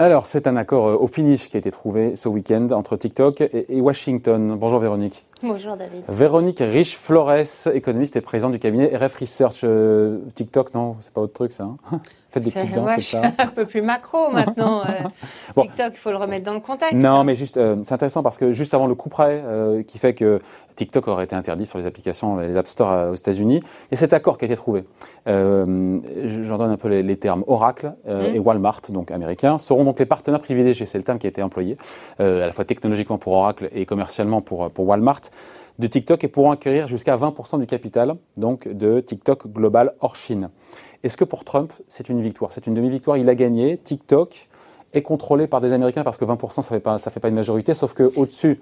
Alors, c'est un accord euh, au finish qui a été trouvé ce week-end entre TikTok et, Washington. Bonjour Véronique. Bonjour David. Véronique Riche-Flores, économiste et présidente du cabinet RF Research. Euh, TikTok, non, c'est pas autre truc ça. Hein Faites des petites danses comme ça. un peu plus macro maintenant. Euh, TikTok, il faut le remettre dans le contexte. Non, mais juste, c'est intéressant parce que juste avant le coup près, qui fait que TikTok aurait été interdit sur les applications, les App Store euh, aux États-Unis. Il y a cet accord qui a été trouvé. Euh, J'en donne un peu les, termes. Oracle euh, mmh. et Walmart, donc américains, seront donc les partenaires privilégiés. C'est le terme qui a été employé, euh, à la fois technologiquement pour Oracle et commercialement pour, pour Walmart de TikTok et pourront acquérir jusqu'à 20% du capital donc de TikTok global hors Chine. Est-ce que pour Trump, c'est une victoire? C'est une demi-victoire. Il a gagné. TikTok est contrôlé par des Américains parce que 20%, ça ne fait, pas, ça fait pas une majorité, sauf qu'au-dessus,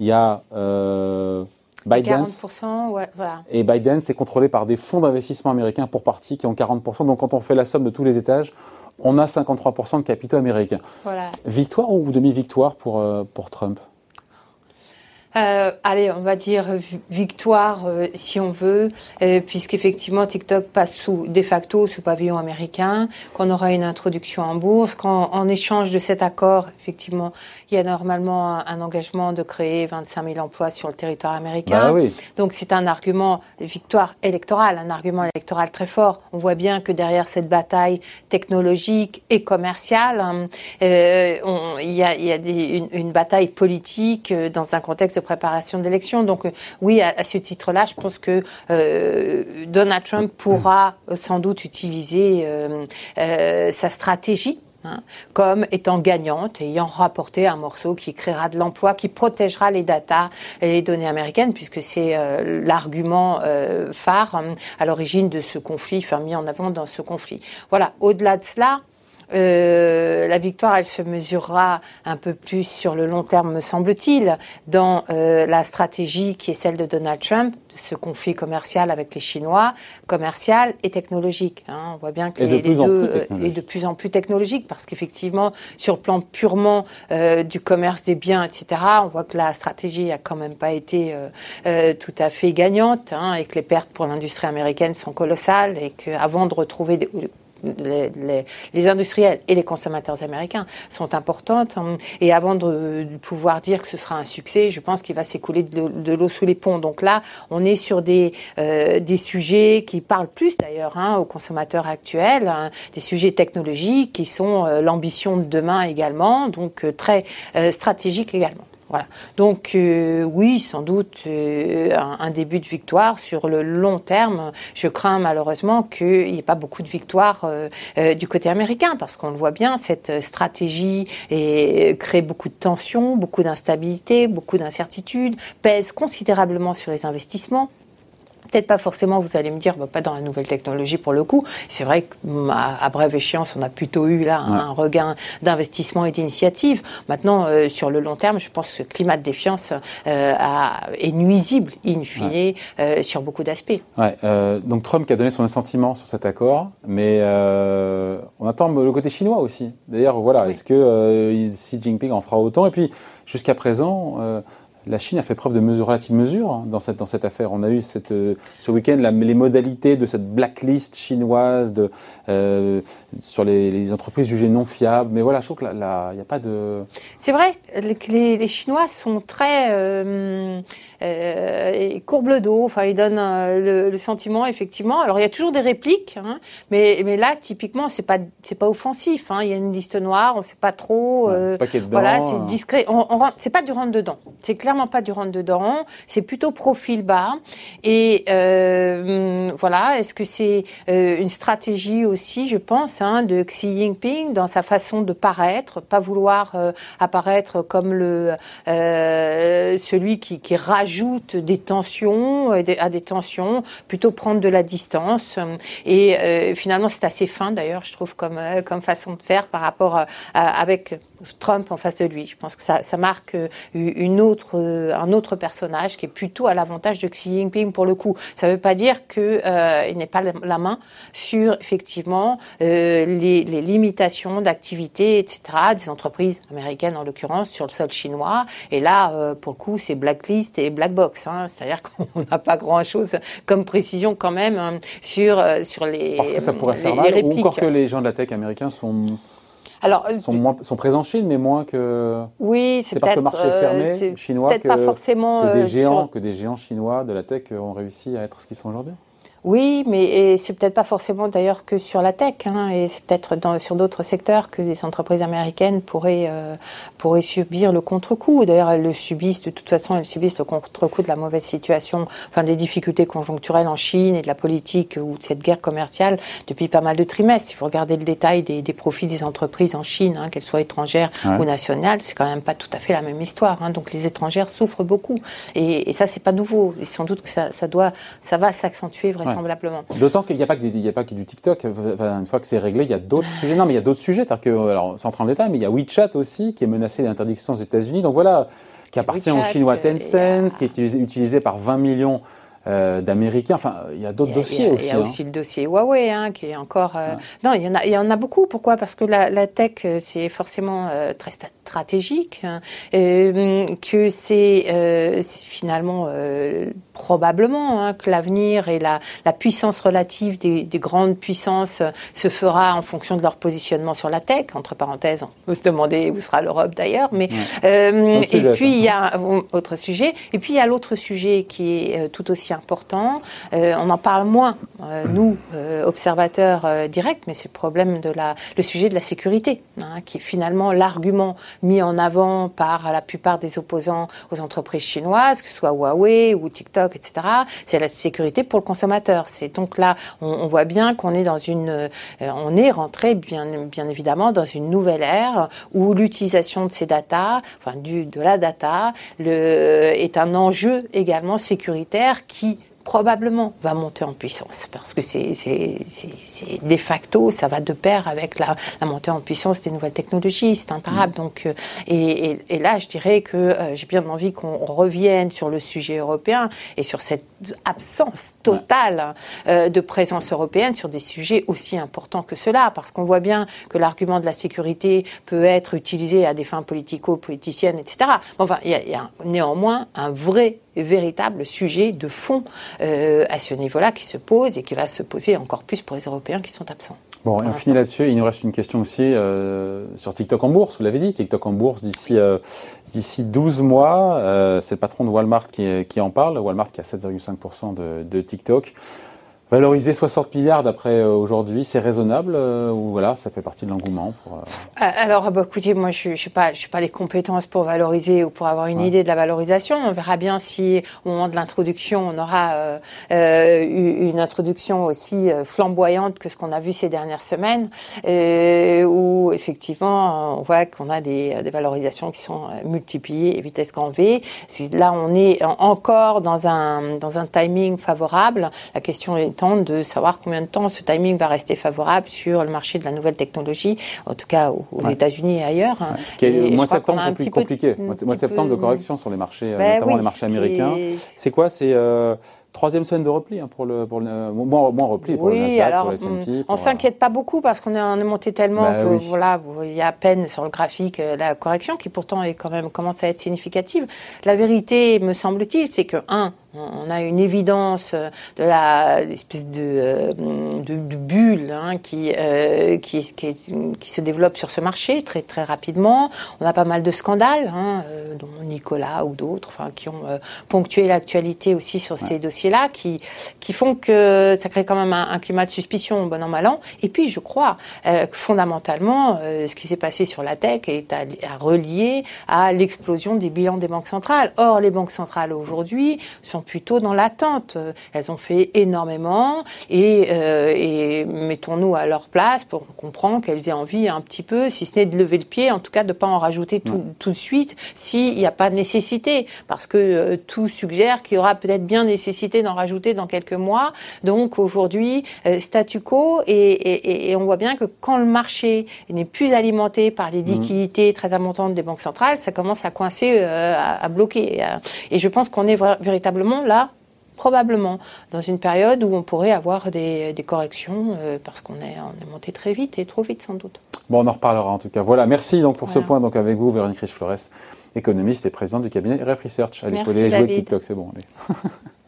il y a euh, ByteDance. 40%, ouais, voilà. Et ByteDance est contrôlé par des fonds d'investissement américains pour partie qui ont 40%. Donc quand on fait la somme de tous les étages, on a 53% de capitaux américains. Voilà. Victoire ou demi-victoire pour, euh, pour Trump? Euh, allez, on va dire victoire euh, si on veut, euh, puisqu'effectivement TikTok passe sous de facto sous pavillon américain, qu'on aura une introduction en bourse, qu'en échange de cet accord, effectivement, il y a normalement un, engagement de créer 25 000 emplois sur le territoire américain. Bah Donc c'est un argument victoire électorale, un argument électoral très fort. On voit bien que derrière cette bataille technologique et commerciale, hein, euh, il y a, y a des, une, une, bataille politique dans un contexte de préparation d'élection. Donc euh, oui, à, ce titre-là, je pense que euh, Donald Trump pourra euh, sans doute utiliser sa stratégie hein, comme étant gagnante, ayant rapporté un morceau qui créera de l'emploi, qui protégera les datas et les données américaines, puisque c'est l'argument phare hein, à l'origine de ce conflit, enfin mis en avant dans ce conflit. Voilà. Au-delà de cela, euh, la victoire, elle se mesurera un peu plus sur le long terme, me semble-t-il, dans euh, la stratégie qui est celle de Donald Trump, de ce conflit commercial avec les Chinois, commercial et technologique. Hein. On voit bien que les, deux euh, est de plus en plus technologique, parce qu'effectivement, sur le plan purement euh, du commerce des biens, etc., on voit que la stratégie a quand même pas été euh, tout à fait gagnante, hein, et que les pertes pour l'industrie américaine sont colossales, et qu'avant de retrouver des, les, industriels et les consommateurs américains sont importantes. Hein. Et avant de, pouvoir dire que ce sera un succès, je pense qu'il va s'écouler de, l'eau sous les ponts. Donc là, on est sur des, euh, des sujets qui parlent plus d'ailleurs hein, aux consommateurs actuels, hein, des sujets technologiques qui sont euh, l'ambition de demain également, donc euh, très stratégiques également. Donc euh, oui, sans doute euh, un, début de victoire sur le long terme. Je crains malheureusement qu'il n'y ait pas beaucoup de victoires euh, du côté américain parce qu'on le voit bien, cette stratégie crée beaucoup de tensions, beaucoup d'instabilité, beaucoup d'incertitudes, pèse considérablement sur les investissements peut-être pas forcément, vous allez me dire, bah, pas dans la nouvelle technologie pour le coup. C'est vrai qu'à mm, brève échéance, on a plutôt eu là un regain d'investissement et d'initiative. Maintenant, euh, sur le long terme, je pense que ce climat de défiance euh, est nuisible, in fine, euh, sur beaucoup d'aspects. Ouais, donc Trump qui a donné son assentiment sur cet accord, mais on attend le côté chinois aussi. D'ailleurs, voilà, est-ce que Xi Jinping en fera autant? Et puis, jusqu'à présent la Chine a fait preuve de mesure, relative mesure hein, dans cette, dans cette affaire. On a eu cette, euh, ce week-end les modalités de cette blacklist chinoise de, euh, sur les, les, entreprises jugées non fiables. Mais voilà, je trouve qu'il n'y a pas de... C'est vrai, les, les, Chinois sont très euh, euh, courbent le dos. Enfin, ils donnent le, sentiment, effectivement. Alors, il y a toujours des répliques, hein, mais, mais là, typiquement, c'est pas c'est pas offensif. Hein. Il y a une liste noire, on ne sait pas trop. Euh, pas voilà, c'est discret. On, on c'est pas du rentre dedans. C'est clair pas du rentre dedans, c'est plutôt profil bas. Et euh, voilà, est-ce que c'est euh, une stratégie aussi, je pense, hein, de Xi Jinping dans sa façon de paraître, pas vouloir euh, apparaître comme le celui qui, qui, rajoute des tensions à des tensions, plutôt prendre de la distance. Et finalement, c'est assez fin d'ailleurs, je trouve, comme comme façon de faire par rapport à, avec Trump en face de lui. Je pense que ça, ça marque euh, une autre, euh, un autre personnage qui est plutôt à l'avantage de Xi Jinping pour le coup. Ça ne veut pas dire qu'il euh, n'est pas la main sur effectivement euh, les, les, limitations d'activité, etc. des entreprises américaines en l'occurrence sur le sol chinois. Et là, euh, pour le coup, c'est blacklist et black box. Hein. C'est-à-dire qu'on n'a pas grand-chose comme précision quand même hein, sur sur les. Parce que ça pourrait faire mal, ou encore que les gens de la tech américains sont alors, sont, moins, sont présents en Chine, mais moins que. Oui, c'est parce que le marché est fermé chinois que, pas forcément, que des géants, que des géants chinois de la tech ont réussi à être ce qu'ils sont aujourd'hui. Oui, mais c'est peut-être pas forcément d'ailleurs que sur la tech, hein, et c'est peut-être sur d'autres secteurs que des entreprises américaines pourraient euh, pourraient subir le contre-coup. D'ailleurs, elles le subissent de toute façon, elles subissent le contre-coup de la mauvaise situation, enfin des difficultés conjoncturelles en Chine et de la politique ou de cette guerre commerciale depuis pas mal de trimestres. Si vous regardez le détail des, des profits des entreprises en Chine, hein, qu'elles soient étrangères ou nationales, c'est quand même pas tout à fait la même histoire. Hein. Donc les étrangères souffrent beaucoup, et, et ça c'est pas nouveau. Et sans doute que ça, ça doit, ça va s'accentuer vraisemblablement D'autant qu'il n'y a pas que il a pas que du TikTok. une fois que c'est réglé, il y a d'autres sujets. Non, mais il y a d'autres sujets. Que, alors, sans entrer en détail, mais il y a WeChat aussi qui est menacé d'interdiction aux États-Unis. Donc voilà, qui appartient au chinois Tencent, qui est utilisé par 20 millions euh, d'Américains. Enfin, il y a d'autres dossiers aussi. Il y a aussi, hein. le dossier Huawei, hein, qui est encore. Euh, non, il y en a, il y en a beaucoup. Pourquoi? Parce que la, la tech, euh, c'est forcément très stratégique, hein, que c'est finalement probablement hein, que l'avenir et la, la, puissance relative des, des, grandes puissances se fera en fonction de leur positionnement sur la tech. Entre parenthèses, on peut se demander où sera l'Europe d'ailleurs. Mais et puis il y a autre sujet. Et puis il y a l'autre sujet qui est tout aussi important. Euh, on en parle moins, euh, nous, euh, observateurs directs, mais c'est le problème de la, le sujet de la sécurité, hein, qui est finalement l'argument mis en avant par la plupart des opposants aux entreprises chinoises, que ce soit Huawei ou TikTok, etc. C'est la sécurité pour le consommateur. C'est donc là, on, on voit bien qu'on est dans une, on est rentré bien, bien évidemment dans une nouvelle ère où l'utilisation de ces data, enfin du, de la data, le, est un enjeu également sécuritaire qui probablement va monter en puissance parce que c'est de facto ça va de pair avec la, la, montée en puissance des nouvelles technologies c'est imparable mm. donc euh, et, et, et, là je dirais que euh, j'ai bien envie qu'on revienne sur le sujet européen et sur cette absence totale euh, de présence européenne sur des sujets aussi importants que cela parce qu'on voit bien que l'argument de la sécurité peut être utilisé à des fins politico-politiciennes etc enfin il y a, il y a néanmoins un vrai véritable sujet de fond euh, à ce niveau-là qui se pose et qui va se poser encore plus pour les Européens qui sont absents. Bon, on finit là-dessus. Il nous reste une question aussi euh, sur TikTok en bourse. Vous l'avez dit, TikTok en bourse d'ici euh, d'ici 12 mois. Euh, c'est le patron de Walmart qui, qui en parle. Walmart qui a 7,5% de, de TikTok. Valoriser 60 milliards d'après euh, aujourd'hui, c'est raisonnable euh, ou voilà, ça fait partie de l'engouement pour, euh, Alors, bah, écoutez, moi, je n'ai pas, pas les compétences pour valoriser ou pour avoir une idée de la valorisation. On verra bien si, au moment de l'introduction, on aura une introduction aussi flamboyante que ce qu'on a vu ces dernières semaines, où effectivement, on voit qu'on a des, des, valorisations qui sont multipliées et vitesse grand V. Là, on est encore dans un dans un timing favorable. La question de savoir combien de temps ce timing va rester favorable sur le marché de la nouvelle technologie, en tout cas aux, États-Unis et ailleurs. Hein. le mois septembre un plus compliqué. Mois de septembre de correction sur les marchés, euh, ben notamment les marchés américains. C'est quoi C'est euh, troisième semaine de repli hein, pour le, pour le moins, moins repli pour oui, le Nasdaq, alors, pour le S&P. On s'inquiète pas beaucoup parce qu'on est, on est monté tellement bah, que oui. voilà, il y a à peine sur le graphique euh, la correction qui pourtant est quand même commence à être significative. La vérité, me semble-t-il, c'est que un, on a une évidence euh, de la espèce de, euh, de, de bulle hein, qui, euh, qui, qui, qui, se développe sur ce marché très très rapidement. On a pas mal de scandales, hein, euh, dont Nicolas ou d'autres, enfin, qui ont euh, ponctué l'actualité aussi sur ouais. ces dossiers-là, qui, qui font que ça crée quand même un, un, climat de suspicion, bon an mal an. Et puis, je crois que fondamentalement, ce qui s'est passé sur la tech est à, à relier à l'explosion des bilans des banques centrales. Or, les banques centrales aujourd'hui sont plutôt dans l'attente. Elles ont fait énormément et, euh, et mettons-nous à leur place pour comprendre qu'elles aient envie un petit peu, si ce n'est de lever le pied, en tout cas de ne pas en rajouter tout, tout de suite s'il n'y a pas de nécessité. Parce que euh, tout suggère qu'il y aura peut-être bien nécessité possibilité d'en rajouter dans quelques mois. Donc aujourd'hui, euh, statu quo, et, et, on voit bien que quand le marché n'est plus alimenté par les mmh. liquidités très abondantes des banques centrales, ça commence à coincer, euh, à, bloquer. Et je pense qu'on est véritablement là probablement dans une période où on pourrait avoir des, corrections euh, parce qu'on est, on est monté très vite et trop vite sans doute. Bon, on en reparlera en tout cas. Voilà, merci donc pour ce point donc avec vous, Véronique Riche-Flores, économiste et présidente du cabinet Rep Research. Allez, vous pouvez jouer TikTok, c'est bon. Allez.